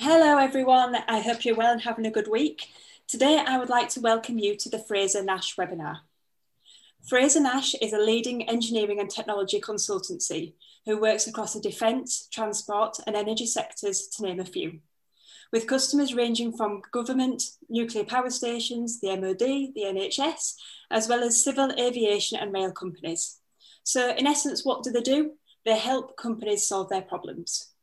Hello everyone, I hope you're well and having a good week. Today I would like to welcome you to the Fraser Nash webinar. Fraser Nash is a leading engineering and technology consultancy who works across the defence, transport and energy sectors to name a few. With customers ranging from government, nuclear power stations, the MOD, the NHS, as well as civil aviation and rail companies. So in essence, what do they do? They help companies solve their problems.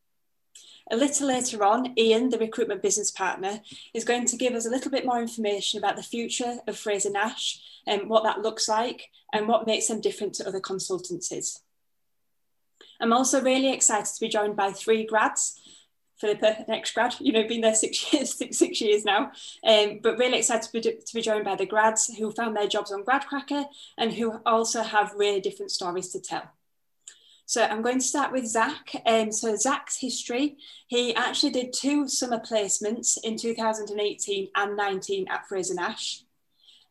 A little later on, Ian, the recruitment business partner, is going to give us a little bit more information about the future of Fraser Nash and what that looks like and what makes them different to other consultancies. I'm also really excited to be joined by three grads. Philippa, an ex-grad, you know, been there six years, six, six years now, um, but really excited to be, to be joined by the grads who found their jobs on GradCracker and who also have really different stories to tell. So I'm going to start with Zach. Um, so Zach's history, he actually did two summer placements in 2018 and 19 at Fraser Nash.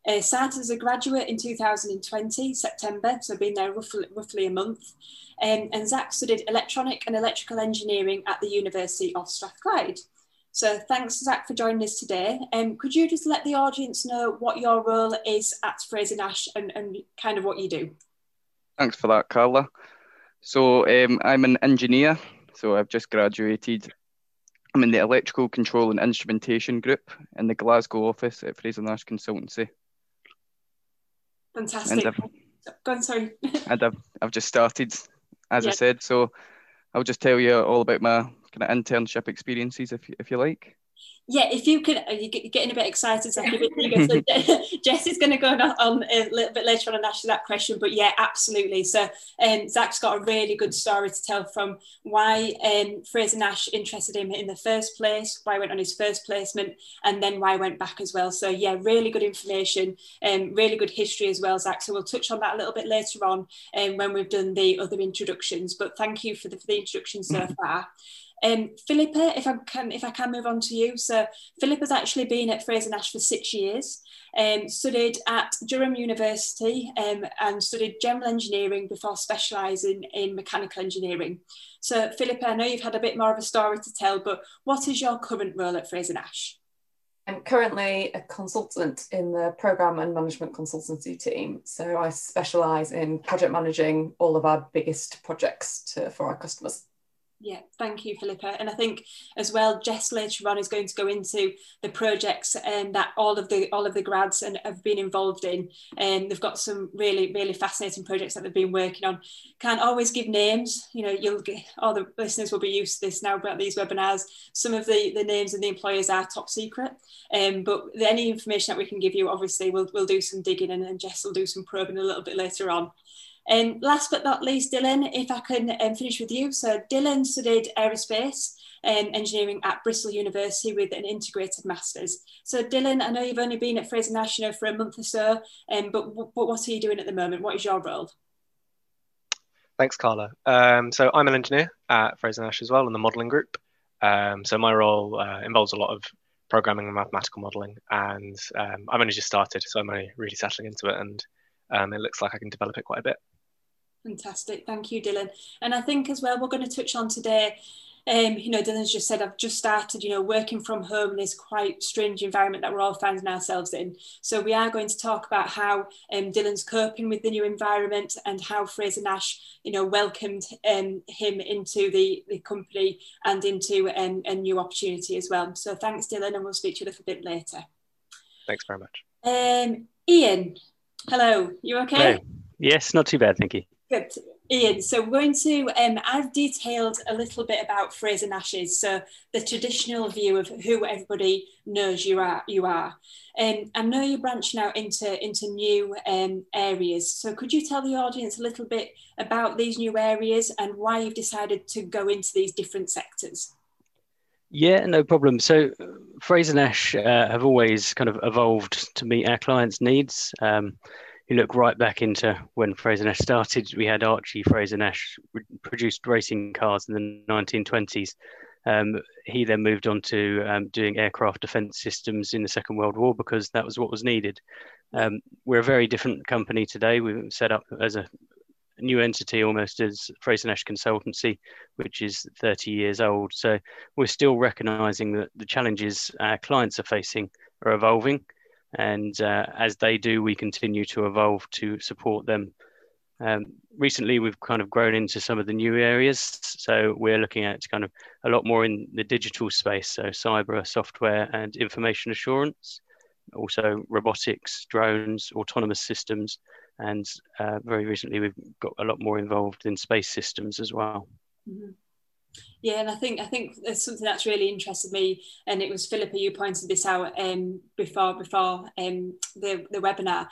Uh, started as a graduate in 2020, September, so been there roughly, roughly a month. Um, and Zach studied electronic and electrical engineering at the University of Strathclyde. So thanks, Zach, for joining us today. Um, could you just let the audience know what your role is at Fraser Nash and, and kind of what you do? Thanks for that, Carla. So um, I'm an engineer, so I've just graduated. I'm in the electrical control and instrumentation group in the Glasgow office at Fraser Nash Consultancy. Fantastic. And I've, Go on, sorry. and I've, I've just started, as yeah. I said, so I'll just tell you all about my kind of internship experiences if, if you like yeah, if you could, uh, you're getting a bit excited, Zach, bit eager. So Jess is going to go on, on, a little bit later on and ask you that question. But yeah, absolutely. So um, Zach's got a really good story to tell from why um, Fraser Nash interested him in the first place, why he went on his first placement, and then why he went back as well. So yeah, really good information and um, really good history as well, Zach. So we'll touch on that a little bit later on um, when we've done the other introductions. But thank you for the, for the introduction so far. Um, Philippa, if I can, if I can move on to you. So Philippa's actually been at Fraser Nash for six years. Um, studied at Durham University um, and studied general engineering before specialising in mechanical engineering. So Philippa, I know you've had a bit more of a story to tell, but what is your current role at Fraser Nash? I'm currently a consultant in the program and management consultancy team. So I specialise in project managing all of our biggest projects to, for our customers. Yeah, thank you, Philippa. And I think as well, Jess later on is going to go into the projects and that all of the all of the grads and have been involved in. And they've got some really really fascinating projects that they've been working on. Can't always give names. You know, you'll get all the listeners will be used to this now about these webinars. Some of the the names and the employers are top secret. Um, but any information that we can give you, obviously, we'll we'll do some digging and, and Jess will do some probing a little bit later on. And um, last but not least, Dylan, if I can um, finish with you. So Dylan studied aerospace um, engineering at Bristol University with an integrated master's. So Dylan, I know you've only been at Fraser Nash for a month or so, um, but, but what are you doing at the moment? What is your role? Thanks, Carla. Um, so I'm an engineer at Fraser Nash as well in the modelling group. Um, so my role uh, involves a lot of programming and mathematical modelling, and um, I've only just started, so I'm only really settling into it, and um, it looks like I can develop it quite a bit. Fantastic. Thank you, Dylan. And I think as well, we're going to touch on today. Um, you know, Dylan's just said, I've just started, you know, working from home in this quite strange environment that we're all finding ourselves in. So we are going to talk about how um, Dylan's coping with the new environment and how Fraser Nash, you know, welcomed um, him into the, the company and into um, a new opportunity as well. So thanks, Dylan, and we'll speak to you a little bit later. Thanks very much. Um, Ian, hello. You okay? Hello. Yes, not too bad, thank you. Good. Ian, so we're going to, um, I've detailed a little bit about Fraser Nash's, so the traditional view of who everybody knows you are. You are. Um, I know you're branching out into, into new um, areas, so could you tell the audience a little bit about these new areas and why you've decided to go into these different sectors? Yeah, no problem. So Fraser Nash uh, have always kind of evolved to meet our clients' needs. Um, you look right back into when Fraser Nash started, we had Archie Fraser Nash produced racing cars in the 1920s. Um, he then moved on to um, doing aircraft defense systems in the Second World War because that was what was needed. Um, we're a very different company today. We've set up as a new entity almost as Fraser Nash Consultancy, which is 30 years old. So we're still recognizing that the challenges our clients are facing are evolving. And uh, as they do, we continue to evolve to support them. Um, recently, we've kind of grown into some of the new areas. So we're looking at kind of a lot more in the digital space, so cyber, software, and information assurance also robotics, drones, autonomous systems, and uh, very recently we've got a lot more involved in space systems as well. Mm-hmm. Yeah, and I think I think there's something that's really interested me, and it was Philippa you pointed this out um, before before um, the the webinar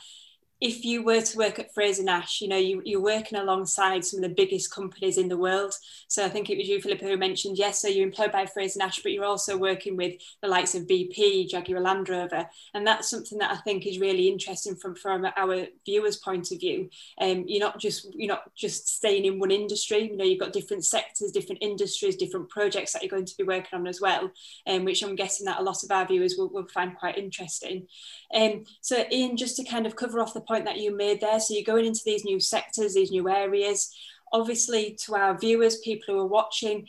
if you were to work at Fraser Nash, you know, you, you're working alongside some of the biggest companies in the world. So I think it was you, Philippa, who mentioned, yes, so you're employed by Fraser Nash, but you're also working with the likes of BP, Jaguar Land Rover. And that's something that I think is really interesting from, from our viewers' point of view. Um, you're not just you're not just staying in one industry, you know, you've got different sectors, different industries, different projects that you're going to be working on as well, um, which I'm guessing that a lot of our viewers will, will find quite interesting. Um, so Ian, just to kind of cover off the point that you made there. So you're going into these new sectors, these new areas. Obviously, to our viewers, people who are watching,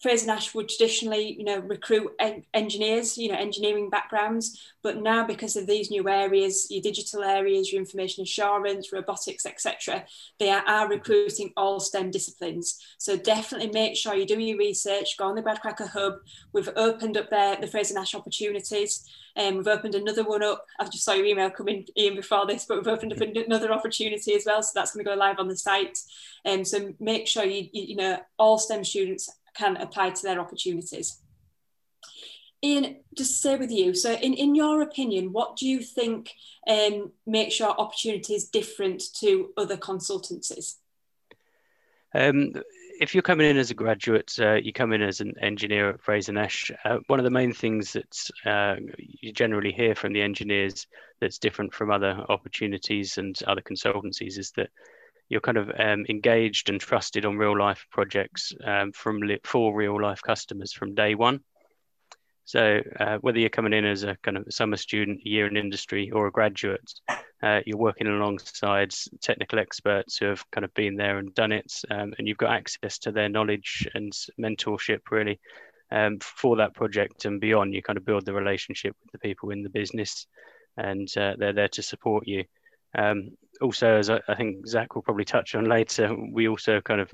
Fraser Nash would traditionally, you know, recruit en- engineers, you know, engineering backgrounds, but now because of these new areas, your digital areas, your information assurance, robotics, etc., they are, are, recruiting all STEM disciplines. So definitely make sure you do your research. Go on the GradCracker Hub. We've opened up there the Fraser Nash opportunities. Um, we've opened another one up. I just saw your email coming in before this, but we've opened up another opportunity as well. So that's going to go live on the site. Um, so make sure you, you, you know all STEM students can apply to their opportunities. Ian, just to stay with you. So, in, in your opinion, what do you think um, makes your opportunities different to other consultancies? Um, if you're coming in as a graduate, uh, you come in as an engineer at Fraser Nash. Uh, one of the main things that uh, you generally hear from the engineers that's different from other opportunities and other consultancies is that you're kind of um, engaged and trusted on real life projects um, from li- for real life customers from day one. So uh, whether you're coming in as a kind of summer student, year in industry, or a graduate, uh, you're working alongside technical experts who have kind of been there and done it, um, and you've got access to their knowledge and mentorship really um, for that project and beyond. You kind of build the relationship with the people in the business, and uh, they're there to support you. Um, also, as I, I, think Zach will probably touch on later, we also kind of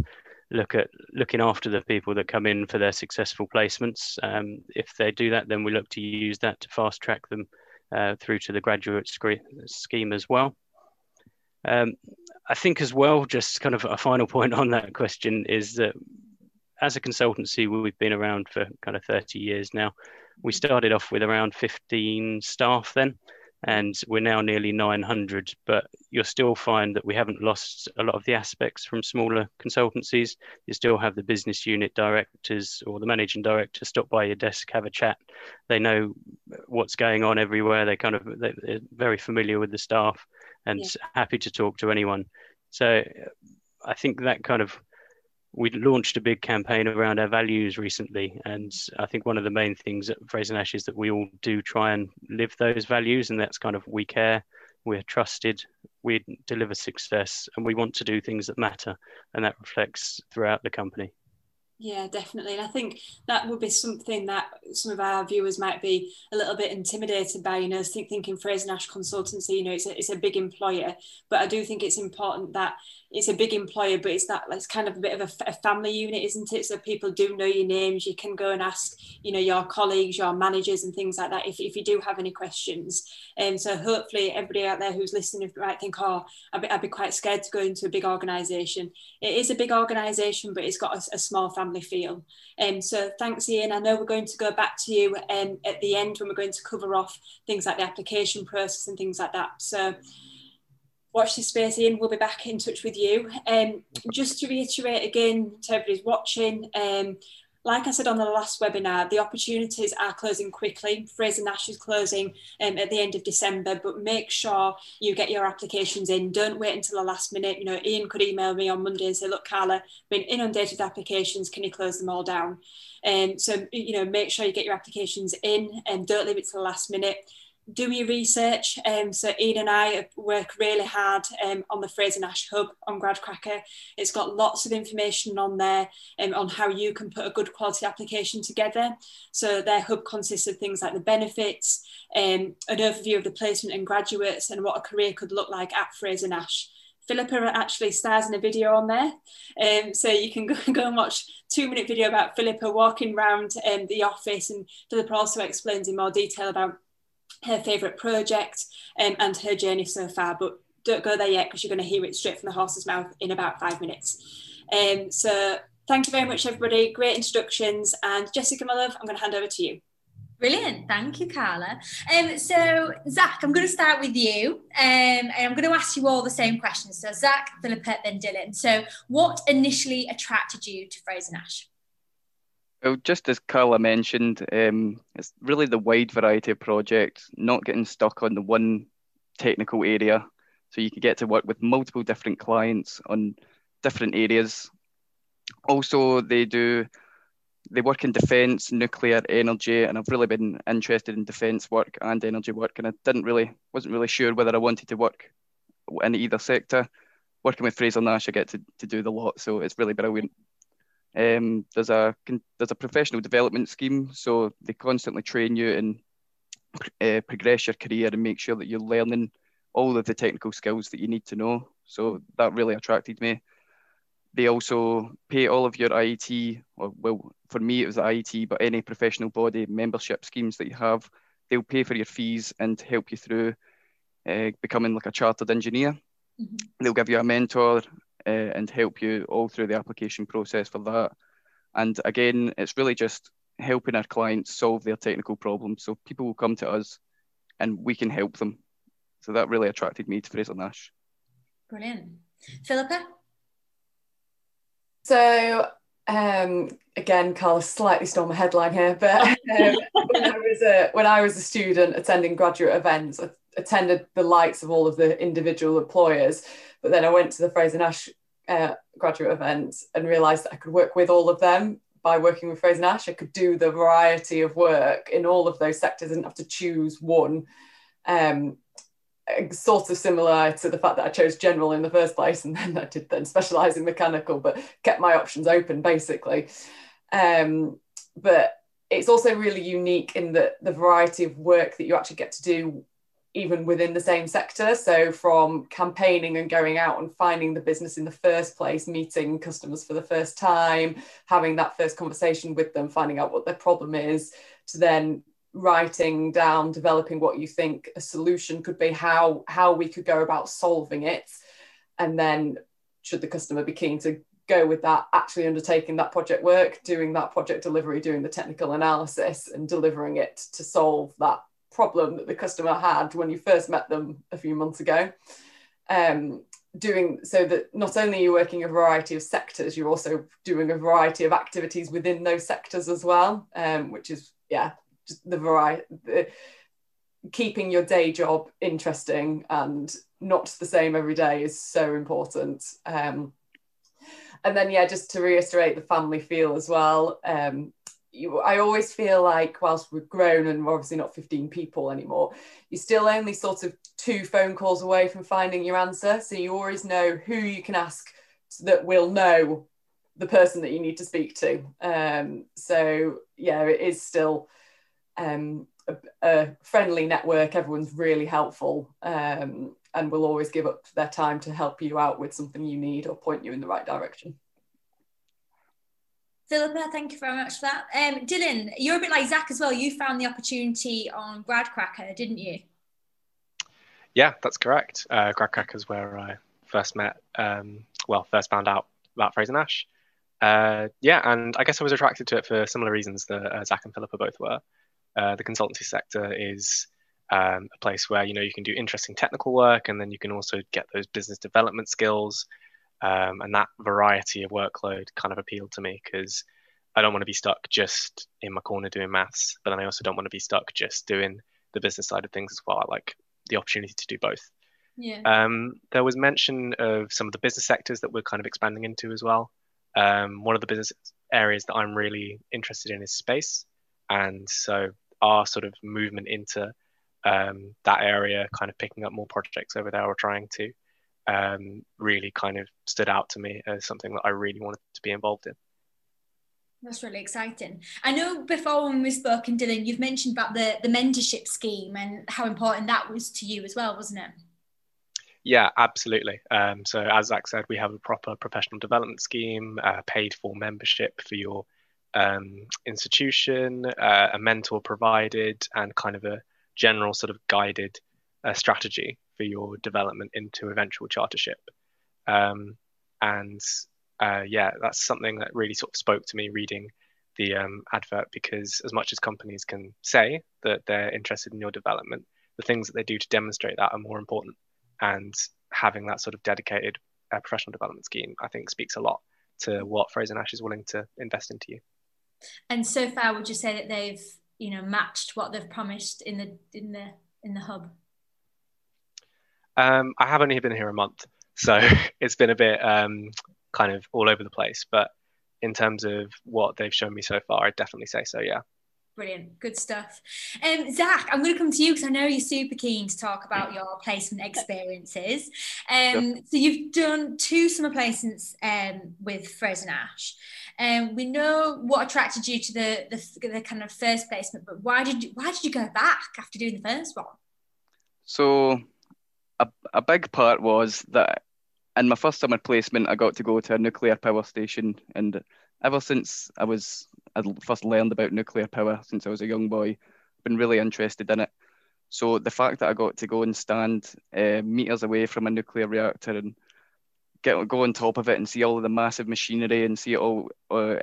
look at looking after the people that come in for their successful placements. Um, if they do that, then we look to use that to fast track them uh, through to the graduate scheme as well. Um, I think as well, just kind of a final point on that question is that as a consultancy, we've been around for kind of 30 years now. We started off with around 15 staff then and we're now nearly 900 but you'll still find that we haven't lost a lot of the aspects from smaller consultancies. You still have the business unit directors or the managing director stop by your desk have a chat. They know what's going on everywhere. They're kind of they're very familiar with the staff and yeah. happy to talk to anyone. So i think that kind of we launched a big campaign around our values recently, and I think one of the main things at Fraser Nash is that we all do try and live those values, and that's kind of we care, we're trusted, we deliver success, and we want to do things that matter, and that reflects throughout the company. Yeah, definitely. And I think that would be something that some of our viewers might be a little bit intimidated by, you know, think, thinking Fraser Nash Consultancy, you know, it's a, it's a big employer. But I do think it's important that it's a big employer, but it's that it's kind of a bit of a, a, family unit, isn't it? So people do know your names. You can go and ask, you know, your colleagues, your managers, and things like that if, if you do have any questions. And so hopefully everybody out there who's listening might think, oh, I'd be, I'd be quite scared to go into a big organisation. It is a big organisation, but it's got a, a, small family feel. And um, so thanks, Ian. I know we're going to go back to you um, at the end when we're going to cover off things like the application process and things like that. So watch this space in we'll be back in touch with you um, just to reiterate again to everybody's watching um, like I said on the last webinar, the opportunities are closing quickly. Fraser Nash is closing um, at the end of December, but make sure you get your applications in. Don't wait until the last minute. You know, Ian could email me on Monday and say, look, Carla, we've been inundated with applications. Can you close them all down? Um, so, you know, make sure you get your applications in and don't leave it to the last minute do your research. Um, so Ian and I work really hard um, on the Fraser Nash Hub on GradCracker. It's got lots of information on there um, on how you can put a good quality application together. So their hub consists of things like the benefits, um, an overview of the placement and graduates and what a career could look like at Fraser Nash. Philippa actually stars in a video on there. Um, so you can go, go and watch two minute video about Philippa walking around um, the office and Philippa also explains in more detail about her favourite project um, and her journey so far. But don't go there yet because you're going to hear it straight from the horse's mouth in about five minutes. Um, so thank you very much, everybody. Great introductions. And Jessica, my love, I'm going to hand over to you. Brilliant. Thank you, Carla. Um, so, Zach, I'm going to start with you um, and I'm going to ask you all the same questions. So, Zach, Philippa, then Dylan. So, what initially attracted you to Fraser Nash? Well, just as Carla mentioned, um, it's really the wide variety of projects, not getting stuck on the one technical area. So you can get to work with multiple different clients on different areas. Also, they do they work in defence, nuclear, energy, and I've really been interested in defence work and energy work, and I didn't really wasn't really sure whether I wanted to work in either sector. Working with Fraser Nash, I get to, to do the lot, so it's really been brilliant. Um, there's a there's a professional development scheme, so they constantly train you and uh, progress your career and make sure that you're learning all of the technical skills that you need to know. So that really attracted me. They also pay all of your IET, or well, for me it was the IET, but any professional body membership schemes that you have, they'll pay for your fees and help you through uh, becoming like a chartered engineer. Mm-hmm. They'll give you a mentor, uh, and help you all through the application process for that. And again, it's really just helping our clients solve their technical problems. So people will come to us and we can help them. So that really attracted me to Fraser Nash. Brilliant. Philippa? So um, again, Carl slightly stole my headline here, but um, when, I was a, when I was a student attending graduate events, I attended the likes of all of the individual employers, but then I went to the Fraser Nash uh, graduate event and realised that I could work with all of them by working with Fraser Nash. I could do the variety of work in all of those sectors. Didn't have to choose one. Um, sort of similar to the fact that I chose general in the first place and then I did then specialise in mechanical, but kept my options open basically. Um, but it's also really unique in the, the variety of work that you actually get to do even within the same sector. So, from campaigning and going out and finding the business in the first place, meeting customers for the first time, having that first conversation with them, finding out what their problem is, to then writing down, developing what you think a solution could be, how how we could go about solving it, and then should the customer be keen to go with that, actually undertaking that project work, doing that project delivery, doing the technical analysis, and delivering it to solve that problem that the customer had when you first met them a few months ago. Um, doing so that not only are you working a variety of sectors, you're also doing a variety of activities within those sectors as well, um, which is yeah, just the variety. The, keeping your day job interesting and not the same every day is so important. Um, and then yeah, just to reiterate the family feel as well. Um, you, I always feel like whilst we've grown and we're obviously not 15 people anymore, you're still only sort of two phone calls away from finding your answer. So you always know who you can ask that will know the person that you need to speak to. Um, so yeah, it is still um, a, a, friendly network. Everyone's really helpful um, and will always give up their time to help you out with something you need or point you in the right direction. Philippa, thank you very much for that. Um, Dylan, you're a bit like Zach as well. You found the opportunity on GradCracker, didn't you? Yeah, that's correct. Uh, GradCracker is where I first met, um, well, first found out about Fraser Nash. Uh, yeah, and I guess I was attracted to it for similar reasons that uh, Zach and Philippa both were. Uh, the consultancy sector is um, a place where you know you can do interesting technical work, and then you can also get those business development skills um, and that variety of workload kind of appealed to me because I don't want to be stuck just in my corner doing maths, but then I also don't want to be stuck just doing the business side of things as well. I like the opportunity to do both. Yeah. Um, there was mention of some of the business sectors that we're kind of expanding into as well. Um, one of the business areas that I'm really interested in is space, and so our sort of movement into um, that area, kind of picking up more projects over there or trying to, um, really kind of stood out to me as something that I really wanted to be involved in. That's really exciting. I know before when we spoke, and Dylan, you've mentioned about the, the mentorship scheme and how important that was to you as well, wasn't it? Yeah, absolutely. Um, so as Zach said, we have a proper professional development scheme, uh, paid for membership for your um, institution, uh, a mentor provided, and kind of a general sort of guided uh, strategy for your development into eventual chartership. Um, and uh, yeah, that's something that really sort of spoke to me reading the um, advert because as much as companies can say that they're interested in your development, the things that they do to demonstrate that are more important. And having that sort of dedicated uh, professional development scheme, I think, speaks a lot to what Fraser Nash is willing to invest into you. And so far, would you say that they've, you know, matched what they've promised in the in the in the hub? Um, I have only been here a month, so it's been a bit um, kind of all over the place. But in terms of what they've shown me so far, I'd definitely say so. Yeah. Brilliant, good stuff. Um, Zach, I'm going to come to you because I know you're super keen to talk about your placement experiences. Um, So you've done two summer placements um, with Fraser Nash. Um, we know what attracted you to the, the, the kind of first placement, but why did you why did you go back after doing the first one? So, a, a big part was that in my first summer placement, I got to go to a nuclear power station, and ever since I was I first learned about nuclear power since I was a young boy, I've been really interested in it. So the fact that I got to go and stand uh, meters away from a nuclear reactor and get go on top of it and see all of the massive machinery and see it all uh,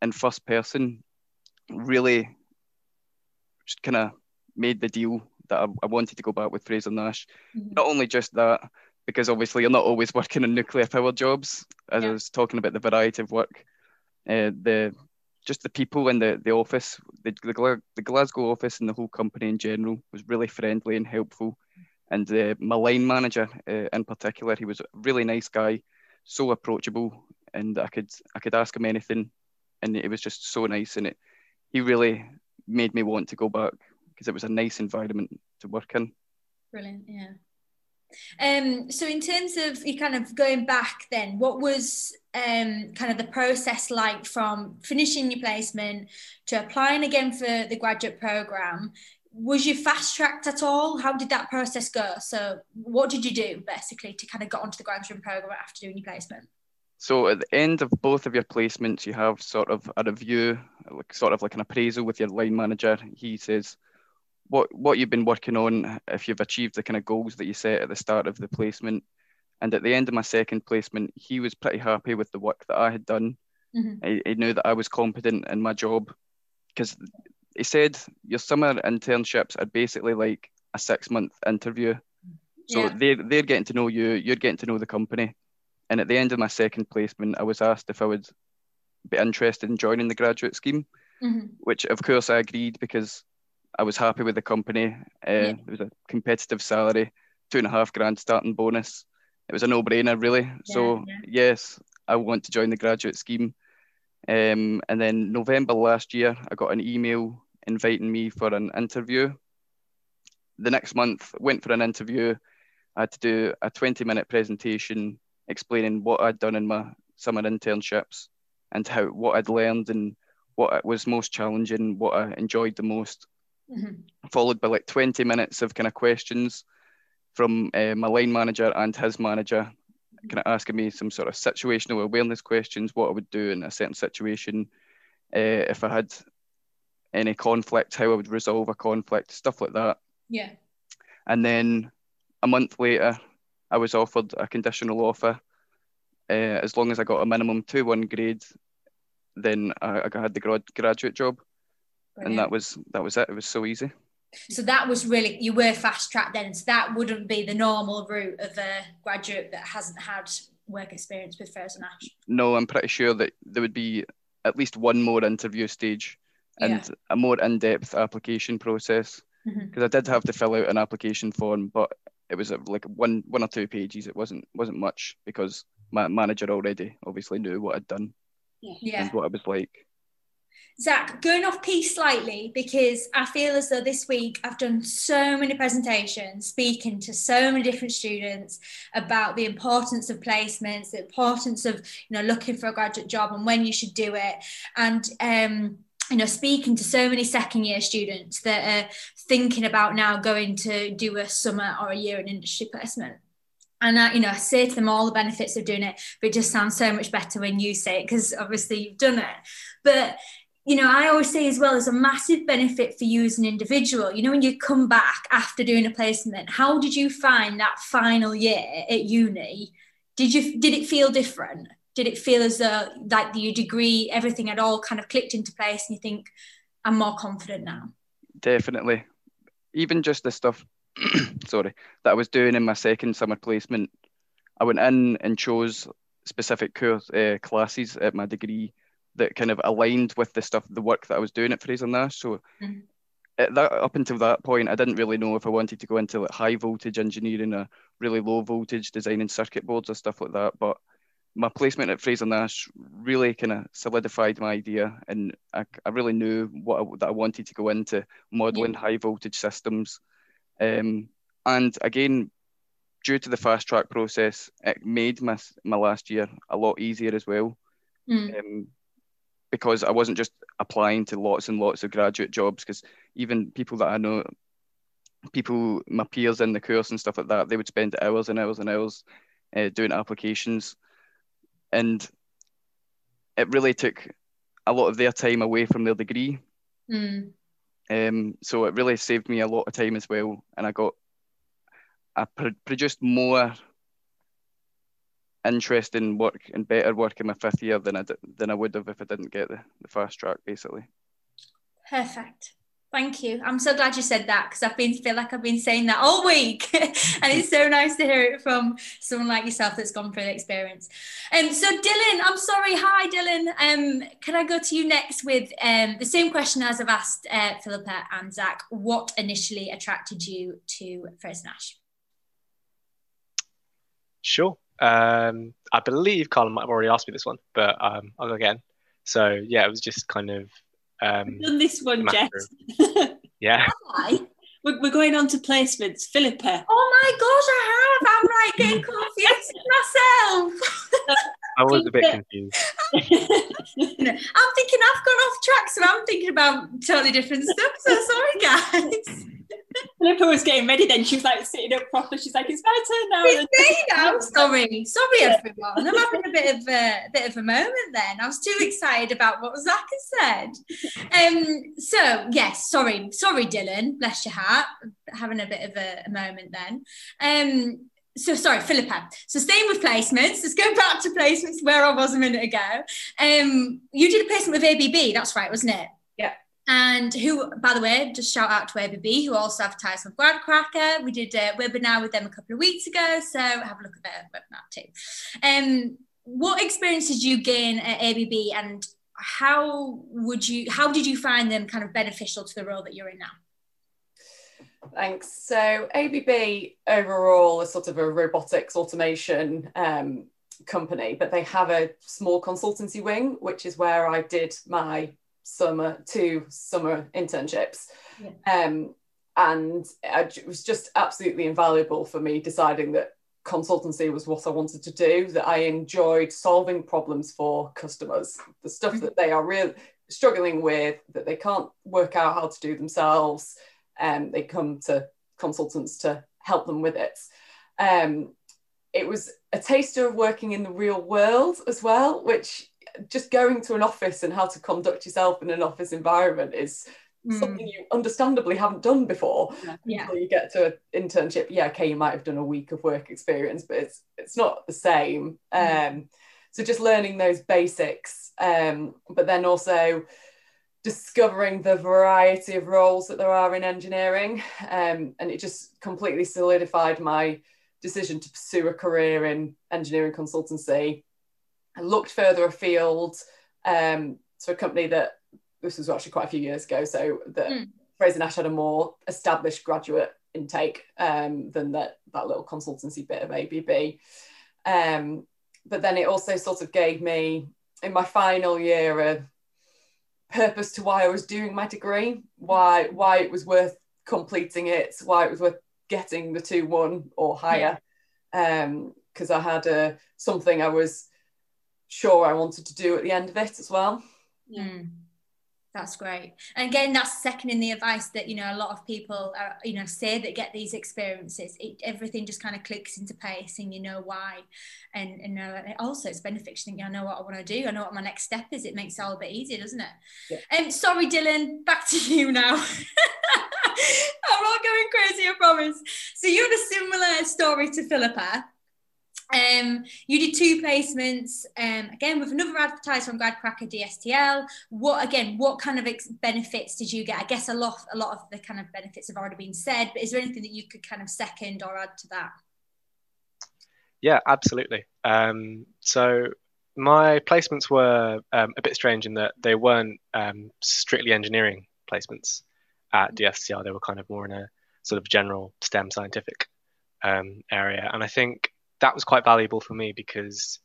in first person really just kind of made the deal that I, I, wanted to go back with Fraser Nash. Mm-hmm. Not only just that, because obviously you're not always working on nuclear power jobs, as yeah. I was talking about the variety of work. Uh, the just the people in the, the office, the, the, the Glasgow office and the whole company in general was really friendly and helpful. And uh, my line manager uh, in particular, he was a really nice guy, so approachable, and I could I could ask him anything, and it was just so nice. And it he really made me want to go back because it was a nice environment to work in. Brilliant, yeah. Um, so in terms of you kind of going back then, what was um, kind of the process like from finishing your placement to applying again for the graduate program? Was you fast tracked at all? How did that process go? So what did you do basically to kind of get onto the graduate program after doing your placement? So at the end of both of your placements, you have sort of a review, like sort of like an appraisal with your line manager. He says, what what you've been working on, if you've achieved the kind of goals that you set at the start of the placement. And at the end of my second placement, he was pretty happy with the work that I had done. Mm-hmm. He, he knew that I was competent in my job because he said your summer internships are basically like a six month interview. So yeah. they're, they're getting to know you, you're getting to know the company. And at the end of my second placement, I was asked if I would be interested in joining the graduate scheme, mm-hmm. which of course I agreed because I was happy with the company. Uh, yeah. It was a competitive salary, two and a half grand starting bonus. It was a no-brainer, really. Yeah, so yeah. yes, I want to join the graduate scheme. Um, and then November last year, I got an email inviting me for an interview. The next month, went for an interview. I had to do a 20-minute presentation explaining what I'd done in my summer internships and how what I'd learned and what was most challenging, what I enjoyed the most mm-hmm. followed by like 20 minutes of kind of questions from uh, my line manager and his manager, kind of asking me some sort of situational awareness questions, what I would do in a certain situation, uh, if I had any conflict, how I would resolve a conflict, stuff like that. Yeah. And then a month later, I was offered a conditional offer. Uh, as long as I got a minimum 2 1 grade, then I, I had the grad, graduate job. Brilliant. and that was that was it. It was so easy. So that was really you were fast tracked then. So that wouldn't be the normal route of a graduate that hasn't had work experience with Fraser Nash. No, I'm pretty sure that there would be at least one more interview stage and yeah. a more in-depth application process because mm-hmm. I did have to fill out an application form, but it was like one one or two pages. It wasn't wasn't much because my manager already obviously knew what I'd done yeah. and what I was like. Zach, going off piece slightly because I feel as though this week I've done so many presentations speaking to so many different students about the importance of placements, the importance of you know looking for a graduate job and when you should do it. And um, you know, speaking to so many second year students that are thinking about now going to do a summer or a year in industry placement. And I, you know, I say to them all the benefits of doing it, but it just sounds so much better when you say it because obviously you've done it. But you know, I always say as well, there's a massive benefit for you as an individual. You know, when you come back after doing a placement, how did you find that final year at uni? Did you did it feel different? Did it feel as though like your degree, everything had all kind of clicked into place, and you think, I'm more confident now? Definitely. Even just the stuff, sorry, that I was doing in my second summer placement, I went in and chose specific course uh, classes at my degree that kind of aligned with the stuff, the work that I was doing at Fraser Nash. So mm-hmm. at that, up until that point, I didn't really know if I wanted to go into like high voltage engineering or really low voltage designing circuit boards or stuff like that. But my placement at Fraser Nash really kind of solidified my idea, and I, I really knew what I, that I wanted to go into modeling yeah. high voltage systems. Um, and again, due to the fast track process, it made my my last year a lot easier as well. Mm. Um, because I wasn't just applying to lots and lots of graduate jobs. Because even people that I know, people, my peers in the course and stuff like that, they would spend hours and hours and hours uh, doing applications, and it really took a lot of their time away from their degree. Mm. Um, so it really saved me a lot of time as well, and I got I pr- produced more interesting work and better work in my fifth year than I did, than I would have if I didn't get the, the fast track basically. Perfect. Thank you. I'm so glad you said that because I've been feel like I've been saying that all week, and it's so nice to hear it from someone like yourself that's gone through the experience. Um, so Dylan, I'm sorry. Hi, Dylan. Um, can I go to you next with um, the same question as I've asked uh, Philippa and Zach? What initially attracted you to Fraser Nash? Sure. Um, I believe Carla might have already asked me this one, but um, I'll go again. So yeah, it was just kind of um, done this one, Jess. yeah. We're, we're going on to placements, Philippa. Oh my gosh, I have. I'm like getting confused myself. I was a bit confused. I'm thinking I've gone off track, so I'm thinking about totally different stuff. So sorry, guys. Philippa was getting ready then. She was like sitting up proper. She's like, it's my turn now. It's me now. Sorry. Sorry, everyone. I'm having a bit of a, bit of a moment then. I was too excited about what Zach has said. Um, so, yes, sorry. Sorry, Dylan. Bless your heart. Having a bit of a, a moment then. Um, so sorry, Philippa. So staying with placements, let's go back to placements where I was a minute ago. Um, you did a placement with ABB, that's right, wasn't it? And who, by the way, just shout out to ABB, who also advertised on Gradcracker. We did a webinar with them a couple of weeks ago, so have a look at their webinar too. Um, what experience did you gain at ABB, and how would you, how did you find them kind of beneficial to the role that you're in now? Thanks. So ABB overall is sort of a robotics automation um, company, but they have a small consultancy wing, which is where I did my summer two summer internships. Yeah. Um, and it was just absolutely invaluable for me deciding that consultancy was what I wanted to do, that I enjoyed solving problems for customers, the stuff mm-hmm. that they are really struggling with, that they can't work out how to do themselves and um, they come to consultants to help them with it. Um, it was a taster of working in the real world as well, which just going to an office and how to conduct yourself in an office environment is mm. something you understandably haven't done before. Yeah. you get to an internship, yeah, okay, you might have done a week of work experience, but it's it's not the same. Mm. Um, so just learning those basics, um, but then also discovering the variety of roles that there are in engineering. Um, and it just completely solidified my decision to pursue a career in engineering consultancy. I looked further afield um, to a company that this was actually quite a few years ago, so that mm. Fraser Nash had a more established graduate intake um, than that that little consultancy bit of ABB. Um, but then it also sort of gave me in my final year a purpose to why I was doing my degree, why why it was worth completing it, why it was worth getting the two one or higher. Because um, I had a something I was sure I wanted to do at the end of it as well. Mm. That's great. And again, that's second in the advice that, you know, a lot of people, are, you know, say that get these experiences, it, everything just kind of clicks into place and you know why. And, and uh, also it's beneficial. You I know what I want to do. I know what my next step is. It makes it all a bit easier, doesn't it? Yeah. Um, sorry, Dylan, back to you now. I'm not going crazy, I promise. So you had a similar story to Philippa. Um, you did two placements um, again with another advertiser on GradCracker DSTL. What again? What kind of ex- benefits did you get? I guess a lot, a lot of the kind of benefits have already been said, but is there anything that you could kind of second or add to that? Yeah, absolutely. Um, so my placements were um, a bit strange in that they weren't um, strictly engineering placements at DSTL. They were kind of more in a sort of general STEM scientific um, area, and I think that was quite valuable for me because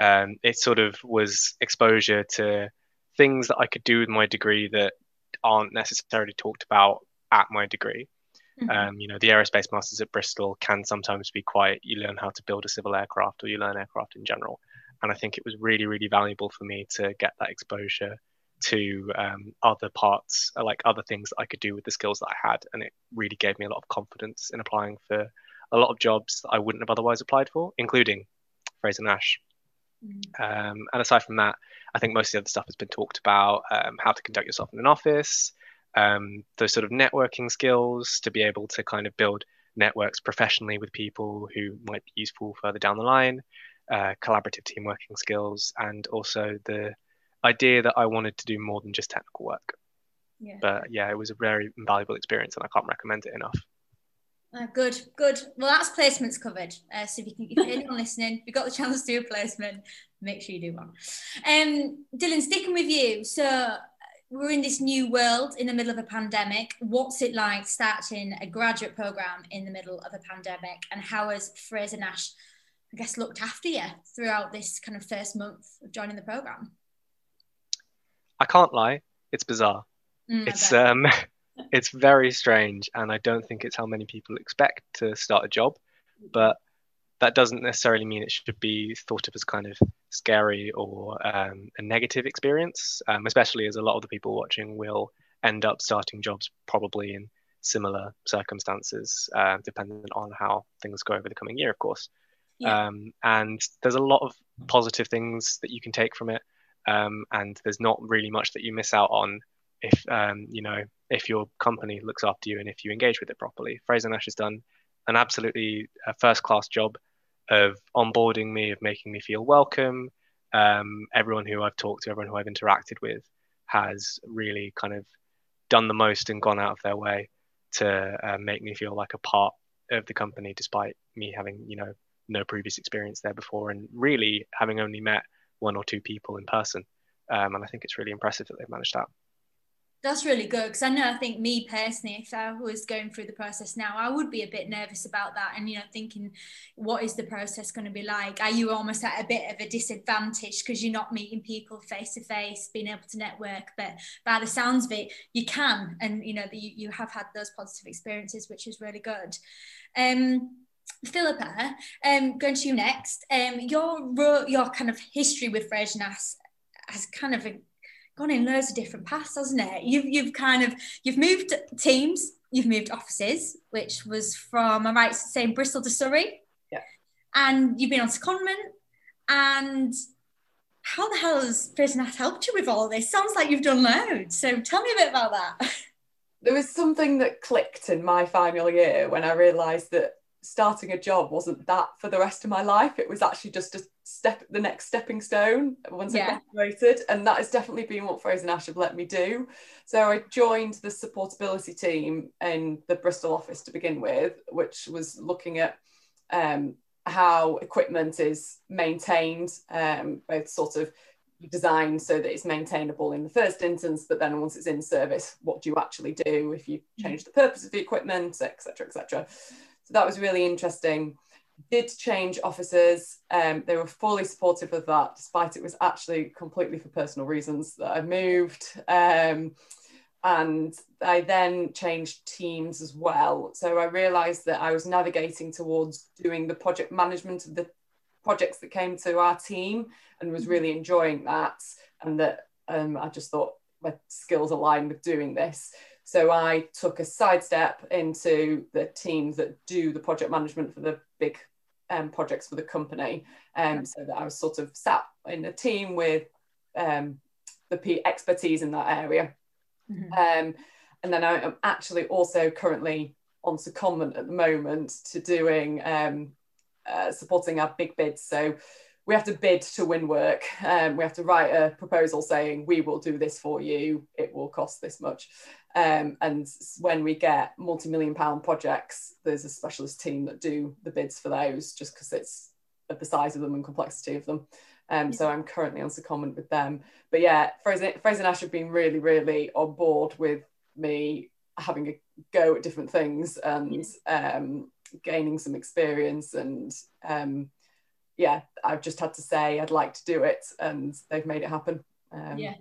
um, it sort of was exposure to things that I could do with my degree that aren't necessarily talked about at my degree. Mm-hmm. Um, you know, the aerospace masters at Bristol can sometimes be quite, you learn how to build a civil aircraft or you learn aircraft in general. And I think it was really, really valuable for me to get that exposure to um, other parts, like other things that I could do with the skills that I had. And it really gave me a lot of confidence in applying for a lot of jobs that I wouldn't have otherwise applied for, including Fraser Nash. Mm. Um, and aside from that, I think most of the other stuff has been talked about um, how to conduct yourself in an office, um, those sort of networking skills to be able to kind of build networks professionally with people who might be useful further down the line, uh, collaborative team working skills, and also the idea that I wanted to do more than just technical work. Yeah. But yeah, it was a very invaluable experience and I can't recommend it enough. Uh, good, good. Well, that's placements covered. Uh, so if you can, if anyone listening, if you got the chance to do a placement, make sure you do one. Um, Dylan, sticking with you. So we're in this new world in the middle of a pandemic. What's it like starting a graduate program in the middle of a pandemic? And how has Fraser Nash, I guess, looked after you throughout this kind of first month of joining the program? I can't lie, it's bizarre. Mm, it's um it's very strange, and I don't think it's how many people expect to start a job. But that doesn't necessarily mean it should be thought of as kind of scary or um, a negative experience, um, especially as a lot of the people watching will end up starting jobs probably in similar circumstances, uh, dependent on how things go over the coming year, of course. Yeah. Um, and there's a lot of positive things that you can take from it, um, and there's not really much that you miss out on if um, you know if your company looks after you and if you engage with it properly. Fraser Nash has done an absolutely uh, first class job of onboarding me, of making me feel welcome. Um, everyone who I've talked to, everyone who I've interacted with, has really kind of done the most and gone out of their way to uh, make me feel like a part of the company, despite me having you know no previous experience there before and really having only met one or two people in person. Um, and I think it's really impressive that they've managed that. That's really good because I know I think me personally, if I was going through the process now, I would be a bit nervous about that and you know thinking, what is the process going to be like? Are you almost at a bit of a disadvantage because you're not meeting people face to face, being able to network? But by the sounds of it, you can, and you know you, you have had those positive experiences, which is really good. Um, Philippa, um, going to you next. Um, your your kind of history with Fraser Nash has kind of gone in loads of different paths, hasn't it? You've you've kind of you've moved teams, you've moved offices, which was from I might say in Bristol to Surrey. Yeah. And you've been on to secondment. And how the hell has Nash helped you with all this? Sounds like you've done loads. So tell me a bit about that. There was something that clicked in my final year when I realised that starting a job wasn't that for the rest of my life. It was actually just a step, the next stepping stone once yeah. I graduated. And that has definitely been what Fraser Nash have let me do. So I joined the supportability team in the Bristol office to begin with, which was looking at um, how equipment is maintained, um, both sort of designed so that it's maintainable in the first instance, but then once it's in service, what do you actually do if you change the purpose of the equipment, etc., etc. So that was really interesting. Did change officers. Um, they were fully supportive of that, despite it was actually completely for personal reasons that I moved. Um, and I then changed teams as well. So I realised that I was navigating towards doing the project management of the projects that came to our team and was really enjoying that. And that um, I just thought my skills aligned with doing this. So I took a sidestep into the teams that do the project management for the big um, projects for the company. Um, so that I was sort of sat in a team with um, the P- expertise in that area. Mm-hmm. Um, and then I am actually also currently on secondment at the moment to doing um, uh, supporting our big bids. So we have to bid to win work. Um, we have to write a proposal saying we will do this for you. It will cost this much. Um, and when we get multi-million pound projects, there's a specialist team that do the bids for those just because it's of the size of them and complexity of them. Um, so I'm currently on secondment with them. But yeah, Fraser, Fraser Nash have been really, really on board with me having a go at different things and um, gaining some experience. And um, yeah, I've just had to say I'd like to do it, and they've made it happen. Um, yeah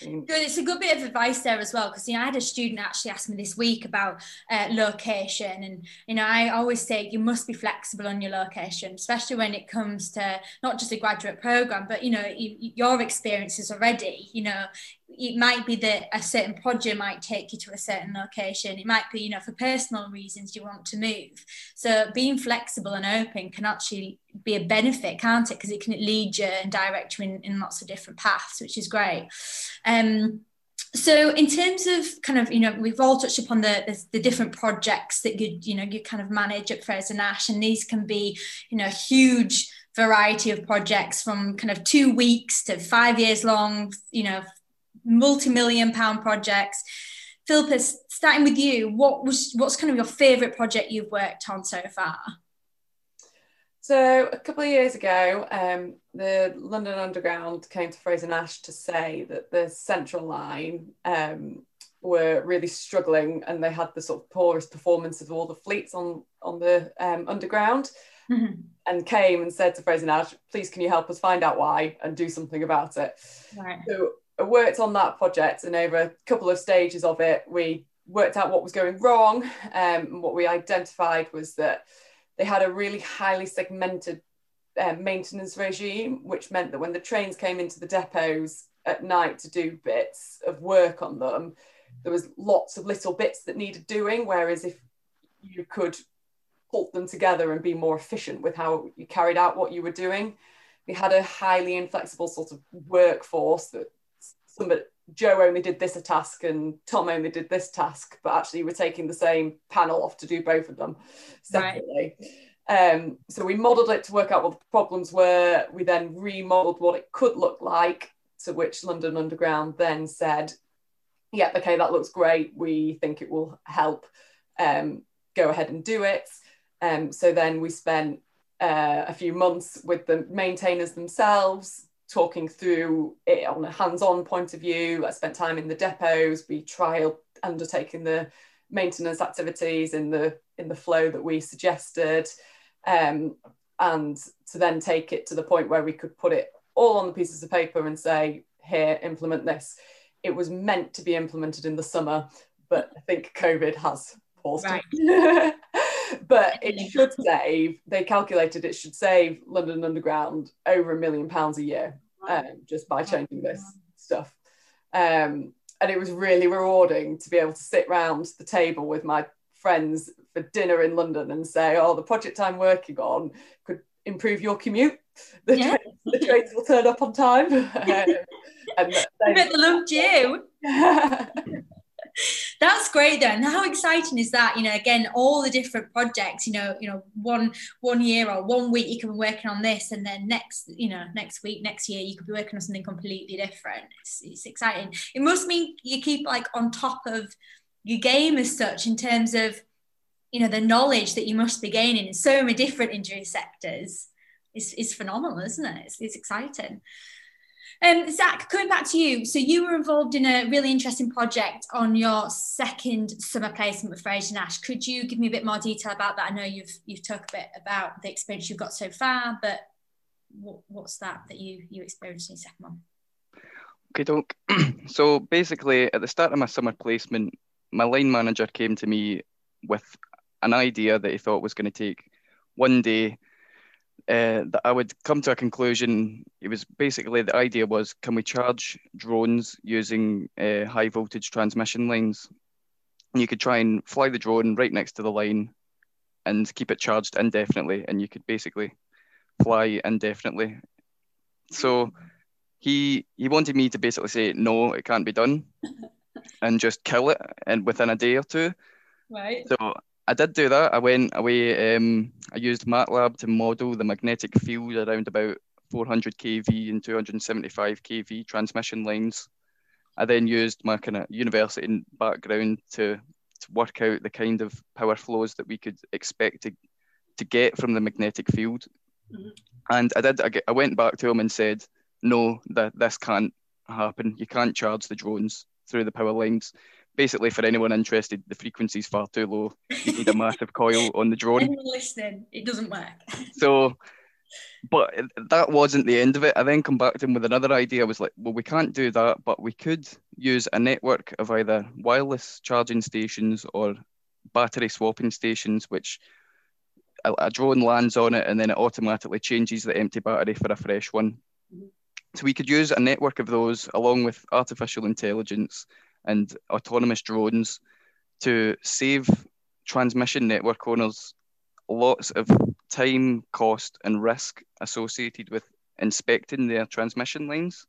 Good. It's a good bit of advice there as well because you know I had a student actually ask me this week about uh, location, and you know I always say you must be flexible on your location, especially when it comes to not just a graduate program, but you know you, your experiences already. You know it might be that a certain project might take you to a certain location. It might be, you know, for personal reasons you want to move. So being flexible and open can actually be a benefit, can't it? Because it can lead you and direct you in, in lots of different paths, which is great. Um, so in terms of kind of you know we've all touched upon the, the, the different projects that you you know you kind of manage at Fraser Nash and these can be you know huge variety of projects from kind of two weeks to five years long you know multi-million pound projects. Philippa, starting with you, what was what's kind of your favourite project you've worked on so far? So a couple of years ago, um, the London Underground came to Fraser Nash to say that the Central Line um, were really struggling, and they had the sort of poorest performance of all the fleets on on the um, Underground. Mm-hmm. And came and said to Fraser Nash, "Please, can you help us find out why and do something about it?" Right. So worked on that project and over a couple of stages of it we worked out what was going wrong. Um, what we identified was that they had a really highly segmented uh, maintenance regime which meant that when the trains came into the depots at night to do bits of work on them there was lots of little bits that needed doing whereas if you could pull them together and be more efficient with how you carried out what you were doing we had a highly inflexible sort of workforce that somebody Joe only did this task and Tom only did this task, but actually we're taking the same panel off to do both of them separately. Right. Um, so we modelled it to work out what the problems were. We then remodelled what it could look like, to which London Underground then said, "Yeah, okay, that looks great. We think it will help. Um, go ahead and do it." Um, so then we spent uh, a few months with the maintainers themselves, talking through it on a hands-on point of view. I spent time in the depots. We trial undertaking the maintenance activities in the in the flow that we suggested, um, and to then take it to the point where we could put it all on the pieces of paper and say, "Here, implement this." It was meant to be implemented in the summer, but I think COVID has paused right. it. but it should save, they calculated it should save London Underground over a million pounds a year um, just by changing this stuff. Um, and it was really rewarding to be able to sit round the table with my friends for dinner in London and say, oh, the project I'm working on could improve your commute. The, yeah. trains, the trains will turn up on time. um, and they loved you. That's great then. How exciting is that? You know, again, all the different projects, you know, you know, one one year or one week you can be working on this and then next, you know, next week, next year you could be working on something completely different. It's, it's exciting. It must mean you keep like on top of your game as such in terms of, you know, the knowledge that you must be gaining in so many different injury sectors. is, it's phenomenal, isn't it? It's, it's exciting. Um, Zach, coming back to you. So you were involved in a really interesting project on your second summer placement with Fraser Nash. Could you give me a bit more detail about that? I know you've you've talked a bit about the experience you've got so far, but what, what's that that you you experienced in your second one? Okay, doke. so basically, at the start of my summer placement, my line manager came to me with an idea that he thought was going to take one day uh, that I would come to a conclusion. It was basically the idea was can we charge drones using uh, high voltage transmission lines? And you could try and fly the drone right next to the line and keep it charged indefinitely, and you could basically fly indefinitely. So he he wanted me to basically say no, it can't be done, and just kill it and within a day or two. Right. So I did do that. I went away. Um, I used MATLAB to model the magnetic field around about 400 kV and 275 kV transmission lines. I then used my kind of university background to, to work out the kind of power flows that we could expect to, to get from the magnetic field. Mm-hmm. And I did. I, I went back to him and said, "No, that this can't happen. You can't charge the drones through the power lines basically for anyone interested, the frequency's far too low. You need a massive coil on the drone. Anyone listening, it doesn't work. so, but that wasn't the end of it. I then come back to him with another idea. I was like, well, we can't do that, but we could use a network of either wireless charging stations or battery swapping stations, which a, a drone lands on it and then it automatically changes the empty battery for a fresh one. Mm-hmm. So we could use a network of those along with artificial intelligence and autonomous drones to save transmission network owners lots of time, cost, and risk associated with inspecting their transmission lines.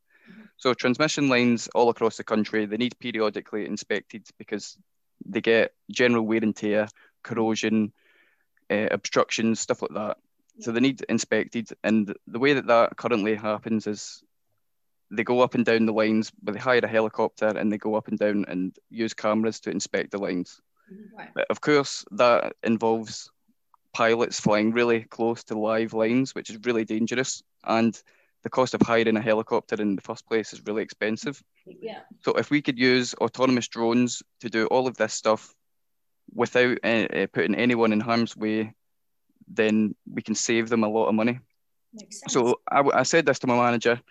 So transmission lines all across the country, they need periodically inspected because they get general wear and tear, corrosion, uh, obstructions, stuff like that. So they need inspected, and the way that that currently happens is they go up and down the lines, but they hire a helicopter and they go up and down and use cameras to inspect the lines. Right. But of course, that involves pilots flying really close to live lines, which is really dangerous. And the cost of hiring a helicopter in the first place is really expensive. Yeah. So if we could use autonomous drones to do all of this stuff without uh, putting anyone in harm's way, then we can save them a lot of money. So I, I said this to my manager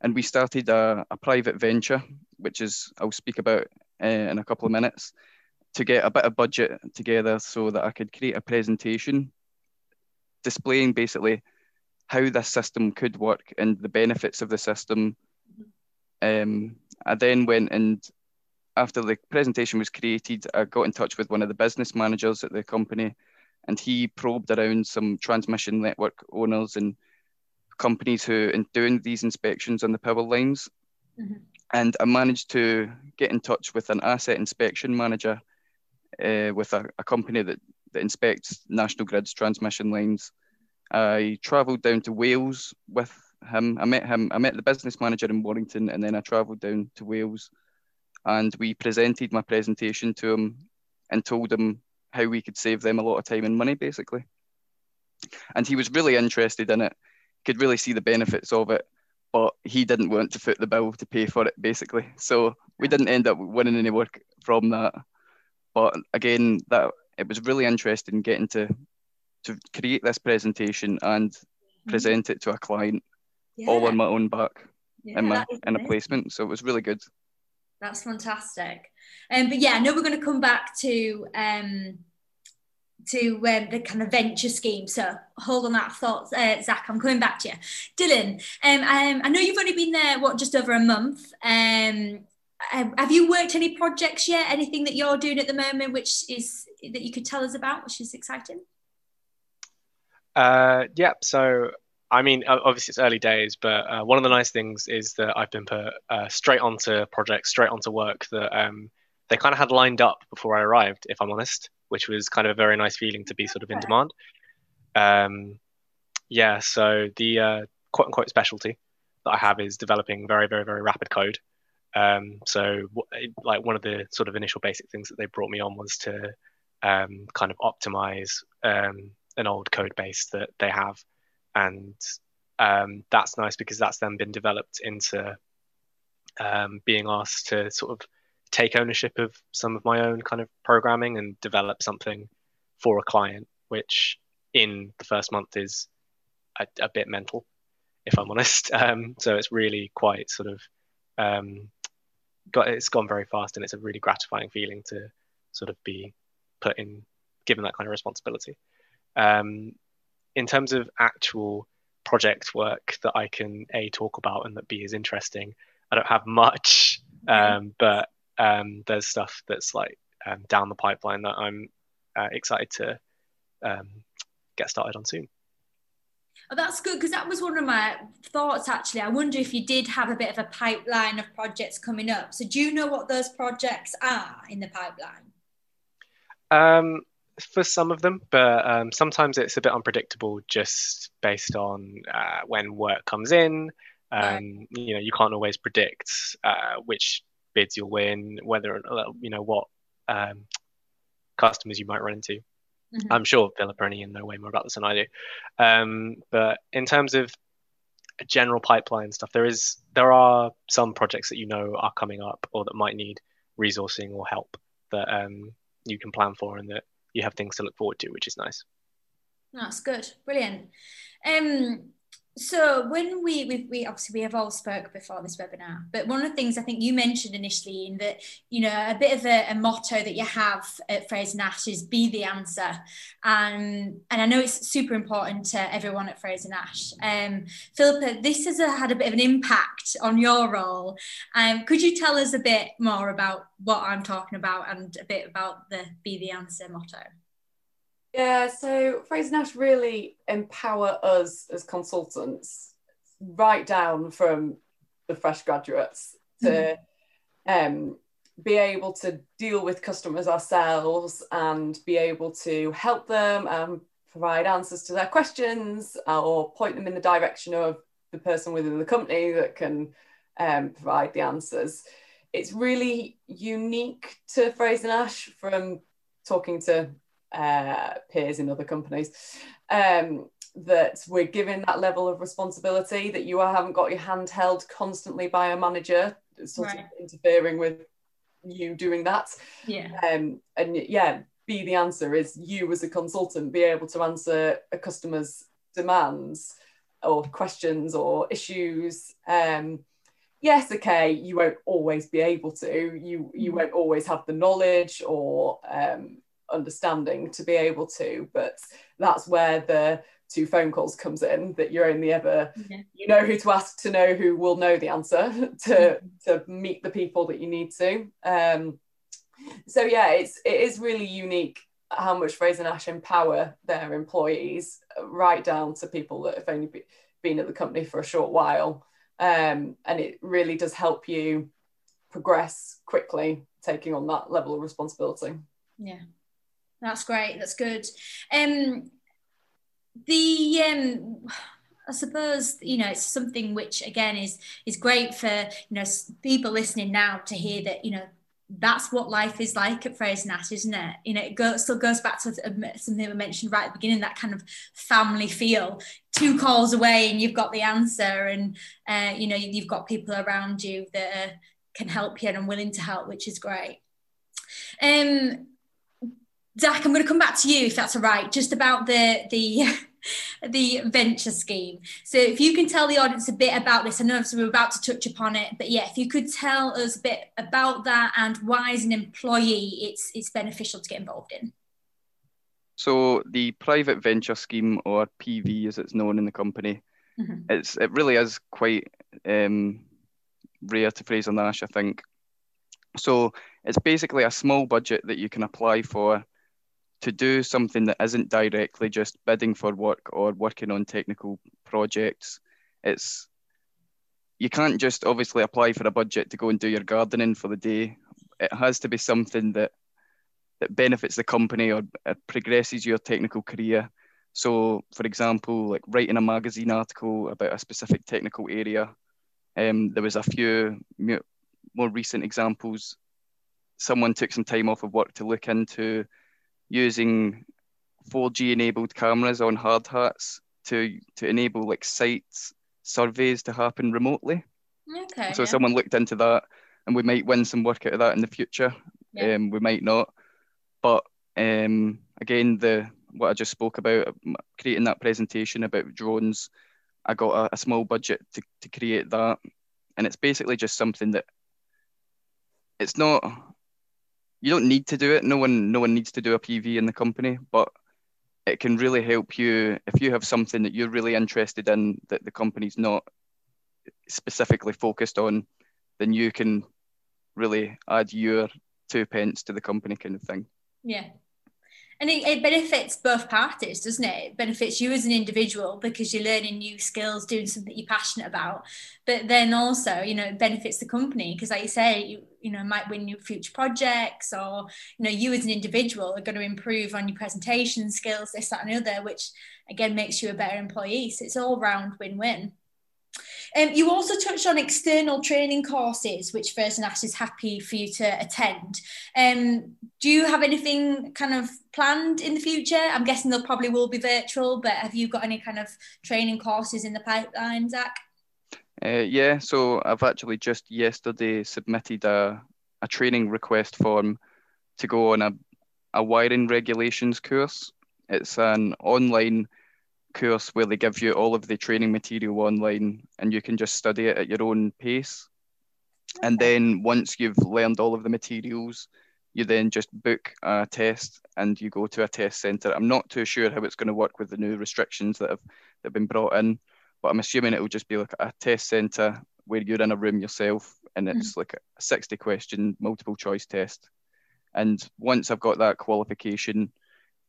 and we started a, a private venture, which is I'll speak about uh, in a couple of minutes, to get a bit of budget together so that I could create a presentation displaying basically how this system could work and the benefits of the system. Um, I then went and after the presentation was created, I got in touch with one of the business managers at the company, and he probed around some transmission network owners and companies who are doing these inspections on the power lines. Mm-hmm. And I managed to get in touch with an asset inspection manager uh, with a, a, company that, that inspects National Grid's transmission lines. I travelled down to Wales with him. I met him. I met the business manager in Warrington, and then I travelled down to Wales, and we presented my presentation to him and told him how we could save them a lot of time and money, basically. And he was really interested in it could really see the benefits of it, but he didn't want to foot the bill to pay for it, basically. So we didn't end up winning any work from that. But again, that it was really interesting getting to to create this presentation and mm-hmm. present it to a client yeah. all on my own back yeah, in my in a placement. So it was really good. That's fantastic. Um, but yeah, I know we're going to come back to um, to um, the kind of venture scheme. So hold on that thought, uh, Zach. I'm coming back to you, Dylan. Um, um, I know you've only been there what just over a month. Um, have you worked any projects yet? Anything that you're doing at the moment, which is that you could tell us about, which is exciting? Uh, yeah. So I mean, obviously it's early days, but uh, one of the nice things is that I've been put uh, straight onto projects, straight onto work that um, they kind of had lined up before I arrived, if I'm honest which was kind of a very nice feeling to be sort of in demand. Um, yeah, so the uh, quote unquote specialty that I have is developing very, very, very rapid code. Um, so, like one of the sort of initial basic things that they brought me on was to um, kind of optimize um, an old code base that they have and um, that's nice because that's then been developed into um, being asked to sort of take ownership of some of my own kind of programming and develop something for a client, which in the first month is a, a bit mental, if I'm honest. Um, so it's really quite sort of um, got it's gone very fast, and it's a really gratifying feeling to sort of be put in given that kind of responsibility. Um, in terms of actual project work that I can a talk about and that b is interesting, I don't have much, um, but um, there's stuff that's like um, down the pipeline that I'm uh, excited to um, get started on soon. Oh, that's good because that was one of my thoughts actually. I wonder if you did have a bit of a pipeline of projects coming up. So, do you know what those projects are in the pipeline? Um, for some of them, but um, sometimes it's a bit unpredictable just based on uh, when work comes in. Um, right. You know, you can't always predict uh, which bids you'll win, whether you know what um, customers you might run into. Mm-hmm. I'm sure Philippa and Ian know way more about this than I do. Um, but in terms of general pipeline stuff, there is there are some projects that you know are coming up or that might need resourcing or help that um, you can plan for and that you have things to look forward to, which is nice. That's good, brilliant. Um, so when we, we, we obviously we have all spoke before this webinar, but one of the things I think you mentioned initially in that you know a bit of a, a motto that you have at Fraser Nash is be the answer, and um, and I know it's super important to everyone at Fraser Nash. Um, Philippa, this has a, had a bit of an impact on your role. Um, could you tell us a bit more about what I'm talking about and a bit about the be the answer motto? Yeah, so Fraser Nash really empower us as consultants right down from the fresh graduates to um, be able to deal with customers ourselves and be able to help them and provide answers to their questions or point them in the direction of the person within the company that can um, provide the answers. It's really unique to Fraser Nash from talking to uh, peers in other companies um, that we're given that level of responsibility that you haven't got your hand held constantly by a manager sort right. of interfering with you doing that yeah um, and yeah be the answer is you as a consultant be able to answer a customer's demands or questions or issues um, yes okay you won't always be able to you you mm. won't always have the knowledge or um, understanding to be able to but that's where the two phone calls comes in that you're only ever yeah. you know who to ask to know who will know the answer to mm-hmm. to meet the people that you need to um so yeah it's it is really unique how much Fraser Nash empower their employees right down to people that have only be, been at the company for a short while um, and it really does help you progress quickly taking on that level of responsibility yeah that's great. That's good. Um, the um, I suppose you know it's something which again is is great for you know people listening now to hear that you know that's what life is like at Fraser Nash, isn't it? You know, it still goes back to something we mentioned right at the beginning, that kind of family feel. Two calls away and you've got the answer, and uh, you know you've got people around you that uh, can help you and are willing to help, which is great. Um, Zach, I'm going to come back to you if that's all right, just about the the the venture scheme. So if you can tell the audience a bit about this, I know we're about to touch upon it, but yeah, if you could tell us a bit about that and why as an employee it's it's beneficial to get involved in. So the private venture scheme or PV as it's known in the company, mm-hmm. it's it really is quite um, rare to phrase Fraser Nash, I think. So it's basically a small budget that you can apply for to do something that isn't directly just bidding for work or working on technical projects. It's you can't just obviously apply for a budget to go and do your gardening for the day. It has to be something that that benefits the company or progresses your technical career. So, for example, like writing a magazine article about a specific technical area. Um, there was a few more recent examples. Someone took some time off of work to look into using 4G enabled cameras on hard hats to to enable like sites surveys to happen remotely. Okay. So yeah. someone looked into that, and we might win some work out of that in the future. Yeah. Um, we might not, but um, again, the what I just spoke about, creating that presentation about drones, I got a, a small budget to, to create that, and it's basically just something that it's not. You don't need to do it. No one, no one needs to do a PV in the company, but it can really help you if you have something that you're really interested in that the company's not specifically focused on, then you can really add your two pence to the company kind of thing. Yeah. And it, it benefits both parties, doesn't it? It benefits you as an individual because you're learning new skills, doing something you're passionate about. But then also, you know, it benefits the company because, like you say, you, you know, might win new future projects or, you know, you as an individual are going to improve on your presentation skills, this, that, and the other, which again makes you a better employee. So it's all round win win. Um, you also touched on external training courses, which Fraser Nash is happy for you to attend. Um, do you have anything kind of planned in the future? I'm guessing they'll probably will be virtual, but have you got any kind of training courses in the pipeline, Zach? Uh, yeah, so I've actually just yesterday submitted a, a training request form to go on a, a wiring regulations course. It's an online course where they give you all of the training material online and you can just study it at your own pace. And then once you've learned all of the materials, you then just book a test and you go to a test centre. I'm not too sure how it's going to work with the new restrictions that have, that have been brought in, but I'm assuming it will just be like a test centre where you're in a room yourself and it's mm-hmm. like a 60 question multiple choice test. And once I've got that qualification,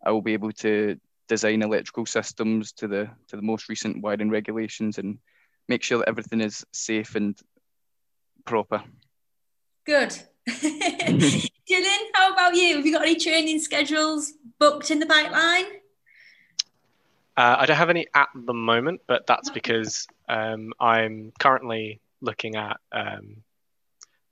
I will be able to design electrical systems to the to the most recent wiring regulations and make sure that everything is safe and proper. Good. Dylan, how about you? Have you got any training schedules booked in the pipeline? Uh, I don't have any at the moment, but that's because um, I'm currently looking at um,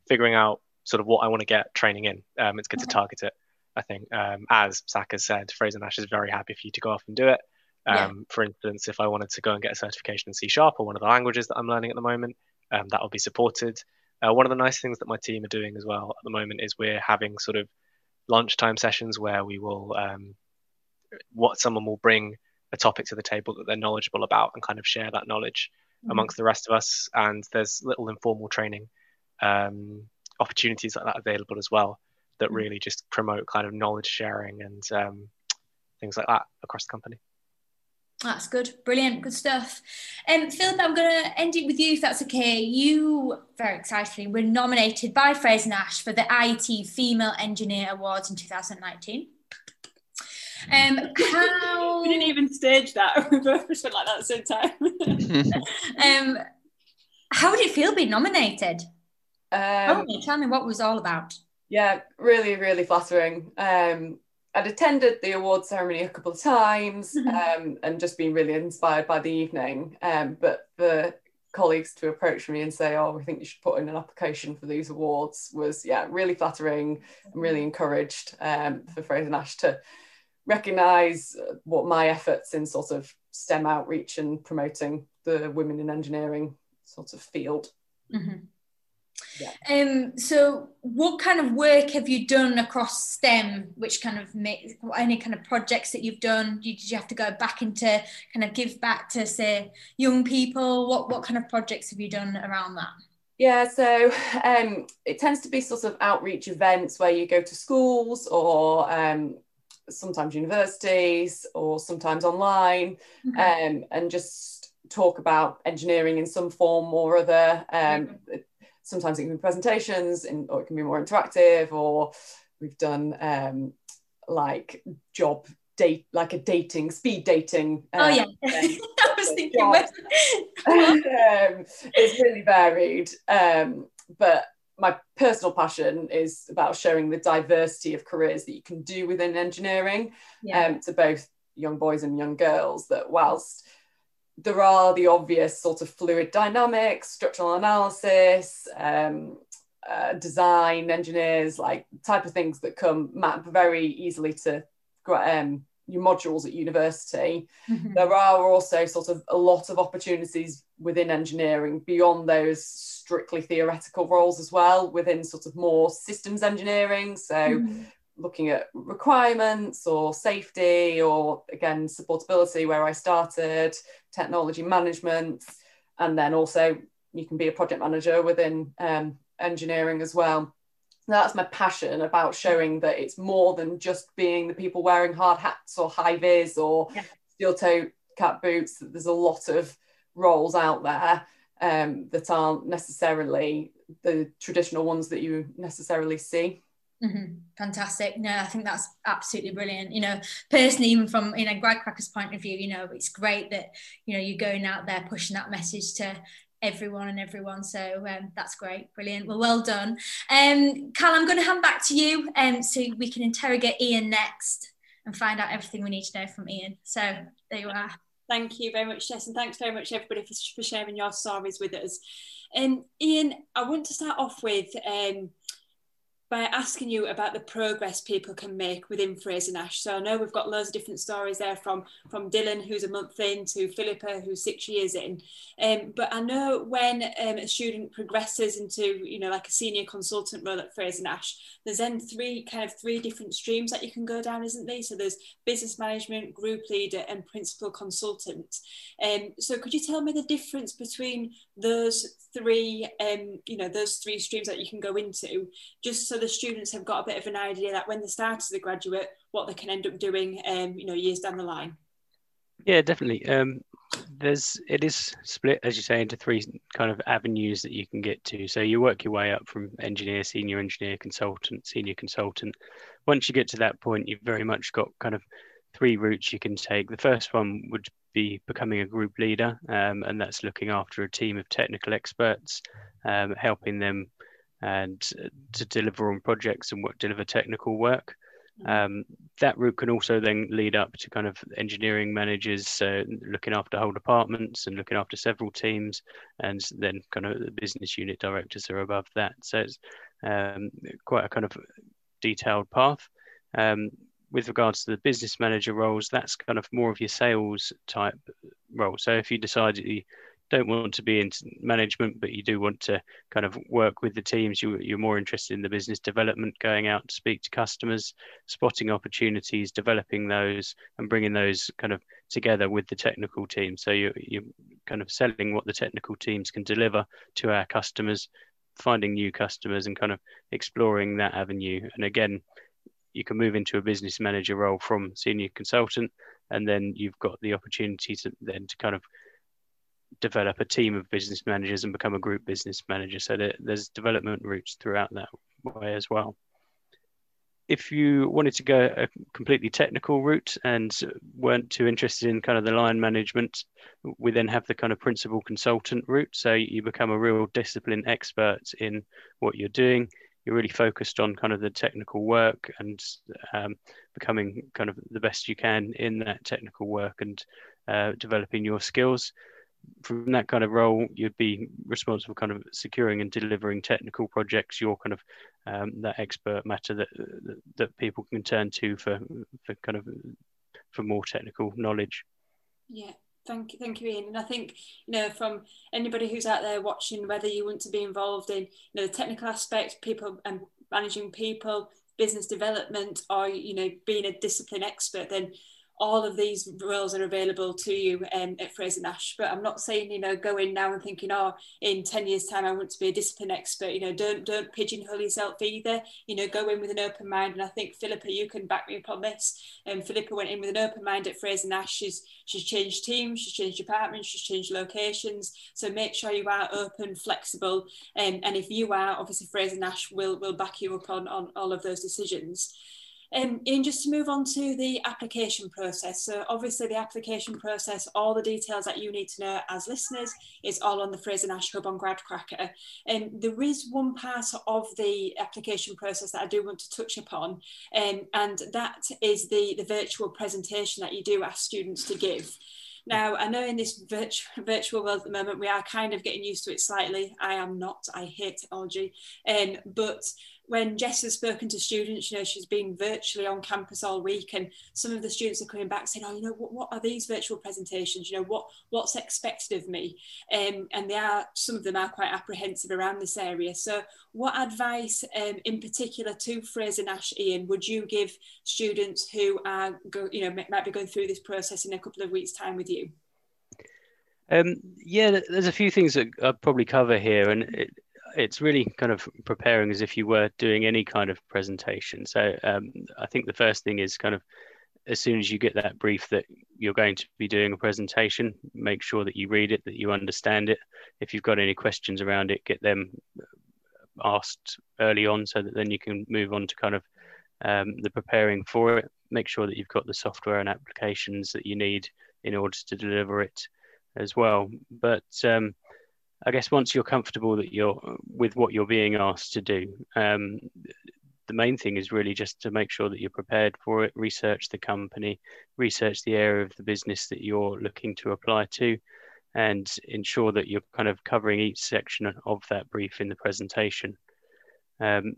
figuring out sort of what I want to get training in. Um, it's good to target it. I think, um, as has said, Fraser Nash is very happy for you to go off and do it. Yeah. Um, For instance, if I wanted to go and get a certification in C Sharp or one of the languages that I'm learning at the moment, um, that will be supported. Uh, one of the nice things that my team are doing as well at the moment is we're having sort of lunchtime sessions where we will, um, what someone will bring a topic to the table that they're knowledgeable about and kind of share that knowledge Mhm. amongst the rest of us. And there's little informal training um, opportunities like that available as well that Mhm. really just promote kind of knowledge sharing and um, things like that across the company. That's good. Brilliant. Good stuff. Um, Philippa, I'm going to end it with you if that's okay. You, very excitedly, were nominated by Fraser Nash for the IT Female Engineer Awards in 2019. Um, how, We didn't even stage that. We both just went like that at the same time. um, how did it feel being nominated? Tell Um, me, tell me what it was all about. Yeah, really, really flattering. Um, I'd attended the award ceremony a couple of times Mhm. um, and just been really inspired by the evening. Um, but for colleagues to approach me and say, "Oh, we think you should put in an application for these awards," was yeah, really flattering. I'm really encouraged um, for Fraser Nash to recognise what my efforts in sort of STEM outreach and promoting the women in engineering sort of field. Mhm. Yeah. Um, so what kind of work have you done across STEM? Which kind of make any kind of projects that you've done? Did you have to go back into kind of give back to say young people? What what kind of projects have you done around that? Yeah, so um, it tends to be sort of outreach events where you go to schools or um, sometimes universities or sometimes online um, and just talk about engineering in some form or other. Um, sometimes it can be presentations in, or it can be more interactive or we've done um, like job date, like a dating, speed dating. oh um, yeah. I was thinking. um, it's really varied. Um, but my personal passion is about showing the diversity of careers that you can do within engineering yeah. um, to both young boys and young girls. That whilst there are the obvious sort of fluid dynamics, structural analysis, um, uh, design engineers, like type of things that come map very easily to um, your modules at university, mm-hmm. there are also sort of a lot of opportunities within engineering beyond those strictly theoretical roles as well, within sort of more systems engineering. So, mm-hmm. Looking at requirements or safety, or again, supportability, where I started, technology management, and then also you can be a project manager within um, engineering as well that's my passion about showing that it's more than just being the people wearing hard hats or high vis or yeah. steel toe cap boots. There's a lot of roles out there um, that aren't necessarily the traditional ones that you necessarily see. Mm-hmm. Fantastic. No, I think that's absolutely brilliant. You know, personally, even from you know GradCracker's point of view, you know, it's great that you know you're going out there pushing that message to everyone and everyone. So um, that's great, brilliant. Well, well done. Um, Cal, I'm going to hand back to you um, so we can interrogate Ian next and find out everything we need to know from Ian. So there you are. Thank you very much, Jess, and thanks very much everybody for, for sharing your stories with us. Um, Ian, I want to start off with um, by asking you about the progress people can make within Fraser Nash. So I know we've got loads of different stories there from from Dylan, who's a month in, to Philippa, who's six years in. Um, but I know when um, a student progresses into, you know, like a senior consultant role at Fraser Nash, there's then three kind of three different streams that you can go down, isn't there? So there's business management, group leader, and principal consultant. Um, so could you tell me the difference between those three, um, you know, those three streams that you can go into, just so the students have got a bit of an idea that when they start as a graduate, what they can end up doing, um, you know, years down the line. Yeah, definitely. Um, there's it is split, as you say, into three kind of avenues that you can get to. So you work your way up from engineer, senior engineer, consultant, senior consultant. Once you get to that point, you've very much got kind of three routes you can take. The first one would be becoming a group leader, um, and that's looking after a team of technical experts, um, helping them and to deliver on projects and work, deliver technical work. Um, that route can also then lead up to kind of engineering managers uh, looking after whole departments and looking after several teams, and then kind of the business unit directors are above that. So it's um, quite a kind of detailed path. Um, with regards to the business manager roles, that's kind of more of your sales type role. So if you decide you don't want to be in management, but you do want to kind of work with the teams. You, you're more interested in the business development, going out to speak to customers, spotting opportunities, developing those, and bringing those kind of together with the technical team. So you, you're kind of selling what the technical teams can deliver to our customers, finding new customers, and kind of exploring that avenue. And again, you can move into a business manager role from senior consultant, and then you've got the opportunity to then to kind of develop a team of business managers and become a group business manager. So there, there's development routes throughout that way as well. If you wanted to go a completely technical route and weren't too interested in kind of the line management, we then have the kind of principal consultant route. So you become a real discipline expert in what you're doing. You're really focused on kind of the technical work and um, becoming kind of the best you can in that technical work and uh, developing your skills from that kind of role, you'd be responsible kind of securing and delivering technical projects. You're kind of um, that expert matter that, that people can turn to for for kind of for more technical knowledge. Yeah, thank you, thank you, Ian. And I think you know from anybody who's out there watching, whether you want to be involved in you know the technical aspect, people and managing people, business development, or you know being a discipline expert, then all of these roles are available to you um, at Fraser Nash. But I'm not saying, you know, go in now and thinking, oh, in 10 years' time, I want to be a discipline expert. You know, don't don't pigeonhole yourself either. You know, go in with an open mind. And I think Philippa, you can back me up on this. And um, Philippa went in with an open mind at Fraser Nash. She's she's changed teams, she's changed departments, she's changed locations. So make sure you are open, flexible. Um, and if you are, obviously Fraser Nash will will back you up on, on all of those decisions. Um, and just to move on to the application process. So obviously the application process, all the details that you need to know as listeners is all on the Fraser Nash Hub on GradCracker. And um, there is one part of the application process that I do want to touch upon, um, and that is the, the virtual presentation that you do ask students to give. Now, I know in this virtual, virtual world at the moment, we are kind of getting used to it slightly. I am not, I hate technology. Um, but when Jess has spoken to students, you know, she's been virtually on campus all week, and some of the students are coming back saying, "Oh, you know, what, what are these virtual presentations? You know, what what's expected of me?" Um, and they are some of them are quite apprehensive around this area. So, what advice, um, in particular, to Fraser Nash, Ian, would you give students who are, go, you know, might be going through this process in a couple of weeks' time with you? Um, yeah, there's a few things that I'd probably cover here, and it, it's really kind of preparing as if you were doing any kind of presentation. So um, I think the first thing is kind of as soon as you get that brief that you're going to be doing a presentation, make sure that you read it, that you understand it. If you've got any questions around it, get them asked early on so that then you can move on to kind of um, the preparing for it. Make sure that you've got the software and applications that you need in order to deliver it as well. But um, I guess once you're comfortable that you're with what you're being asked to do, um, the main thing is really just to make sure that you're prepared for it, research the company, research the area of the business that you're looking to apply to, and ensure that you're kind of covering each section of that brief in the presentation. Um,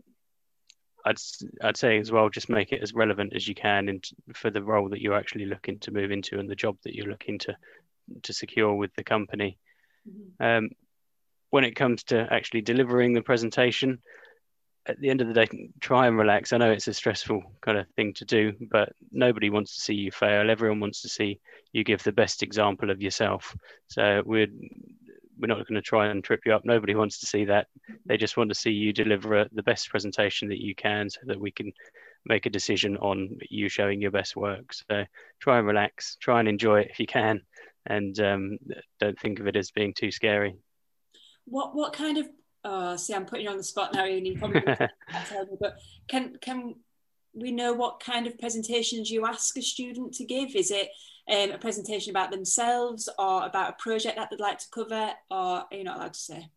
I'd I'd say as well, just make it as relevant as you can in, for the role that you're actually looking to move into and the job that you're looking to to secure with the company. Mm-hmm. Um, when it comes to actually delivering the presentation, at the end of the day, try and relax. I know it's a stressful kind of thing to do, but nobody wants to see you fail. Everyone wants to see you give the best example of yourself. So we're we're not going to try and trip you up. Nobody wants to see that. They just want to see you deliver the best presentation that you can, so that we can make a decision on you showing your best work. So try and relax. Try and enjoy it if you can, and um, don't think of it as being too scary. What what kind of oh see I'm putting you on the spot now Ian, you probably tell me, but can can we know what kind of presentations you ask a student to give? Is it um, a presentation about themselves or about a project that they'd like to cover or are you not allowed to say?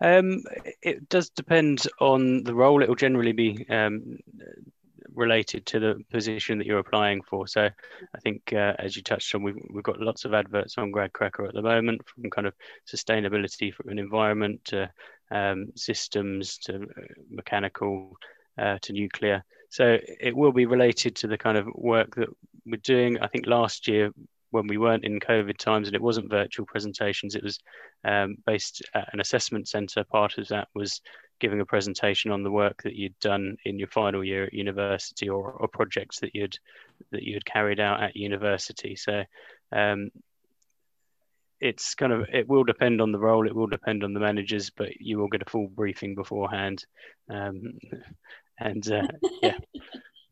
Um, it does depend on the role. It will generally be um, related to the position that you're applying for. So I think, uh, as you touched on, we've, we've got lots of adverts on GradCracker at the moment from kind of sustainability from an environment to um, systems to uh, mechanical uh, to nuclear. So it will be related to the kind of work that we're doing. I think last year when we weren't in COVID times and it wasn't virtual presentations, it was um, based at an assessment centre. Part of that was giving a presentation on the work that you'd done in your final year at university or, or projects that you'd that you had carried out at university. So um, it's kind of it will depend on the role, it will depend on the managers, but you will get a full briefing beforehand. Um, and uh, yeah.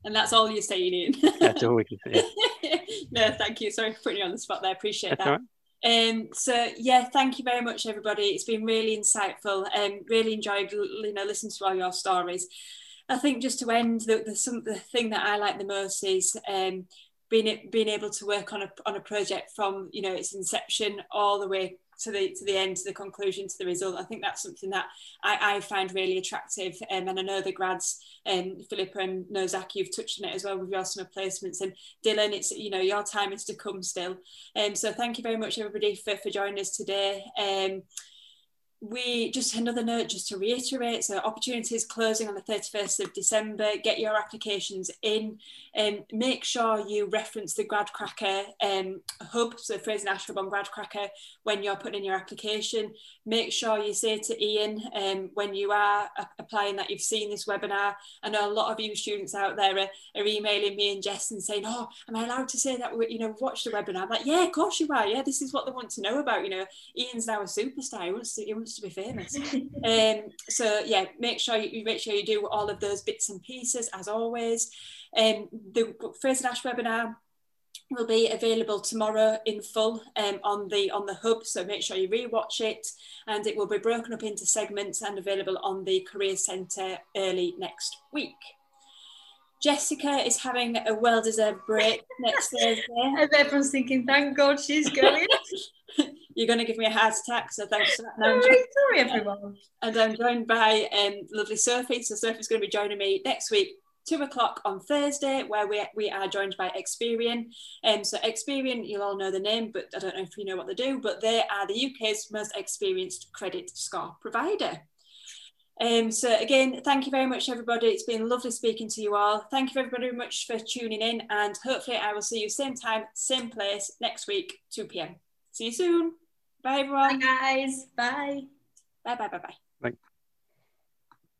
and that's all you're saying, that's all we can say. no, thank you. Sorry for putting you on the spot there. Appreciate that's that. Um, so yeah, thank you very much, everybody. It's been really insightful and um, really enjoyed you know listening to all your stories. I think just to end, the, the, some, the thing that I like the most is um, being being able to work on a on a project from you know its inception all the way to the to the end, to the conclusion, to the result. I think that's something that I, I find really attractive. Um, and I know the grads, um, Philippa and Nozak, you've touched on it as well with your summer placements. And Dylan, it's you know your time is to come still. Um, so thank you very much everybody for, for joining us today. Um, we just another note just to reiterate so opportunities closing on the 31st of december get your applications in and um, make sure you reference the GradCracker um, hub so fraser nash hub on GradCracker when you're putting in your application. Make sure you say to ian um, when you are applying that you've seen this webinar. I know a lot of you students out there are, are emailing me and jess and saying oh am i allowed to say that you know watch the webinar? I'm like yeah of course you are. Yeah this is what they want to know about you know. Ian's now a superstar. He wants to, he wants to be famous. um, so yeah, make sure you make sure you do all of those bits and pieces as always. Um, the Fraser Nash webinar will be available tomorrow in full um, on the on the hub so make sure you rewatch it and it will be broken up into segments and available on the career centre early next week Jessica is having a well-deserved break next Thursday. And everyone's thinking, thank God she's going. you're going to give me a heart attack. So thanks for that. Sorry, sorry, everyone. And I'm joined by um, lovely Sophie. So Sophie's going to be joining me next week, two o'clock on Thursday, where we, we are joined by Experian. Um, so Experian, you'll all know the name, but I don't know if you know what they do, but they are the UK's most experienced credit score provider. Um, so again, thank you very much, everybody. It's been lovely speaking to you all. Thank you everybody very much for tuning in, and hopefully I will see you same time, same place next week, 2 p.m. See you soon. Bye, everyone. Bye, guys. Bye. Bye, bye, bye, bye. Bye.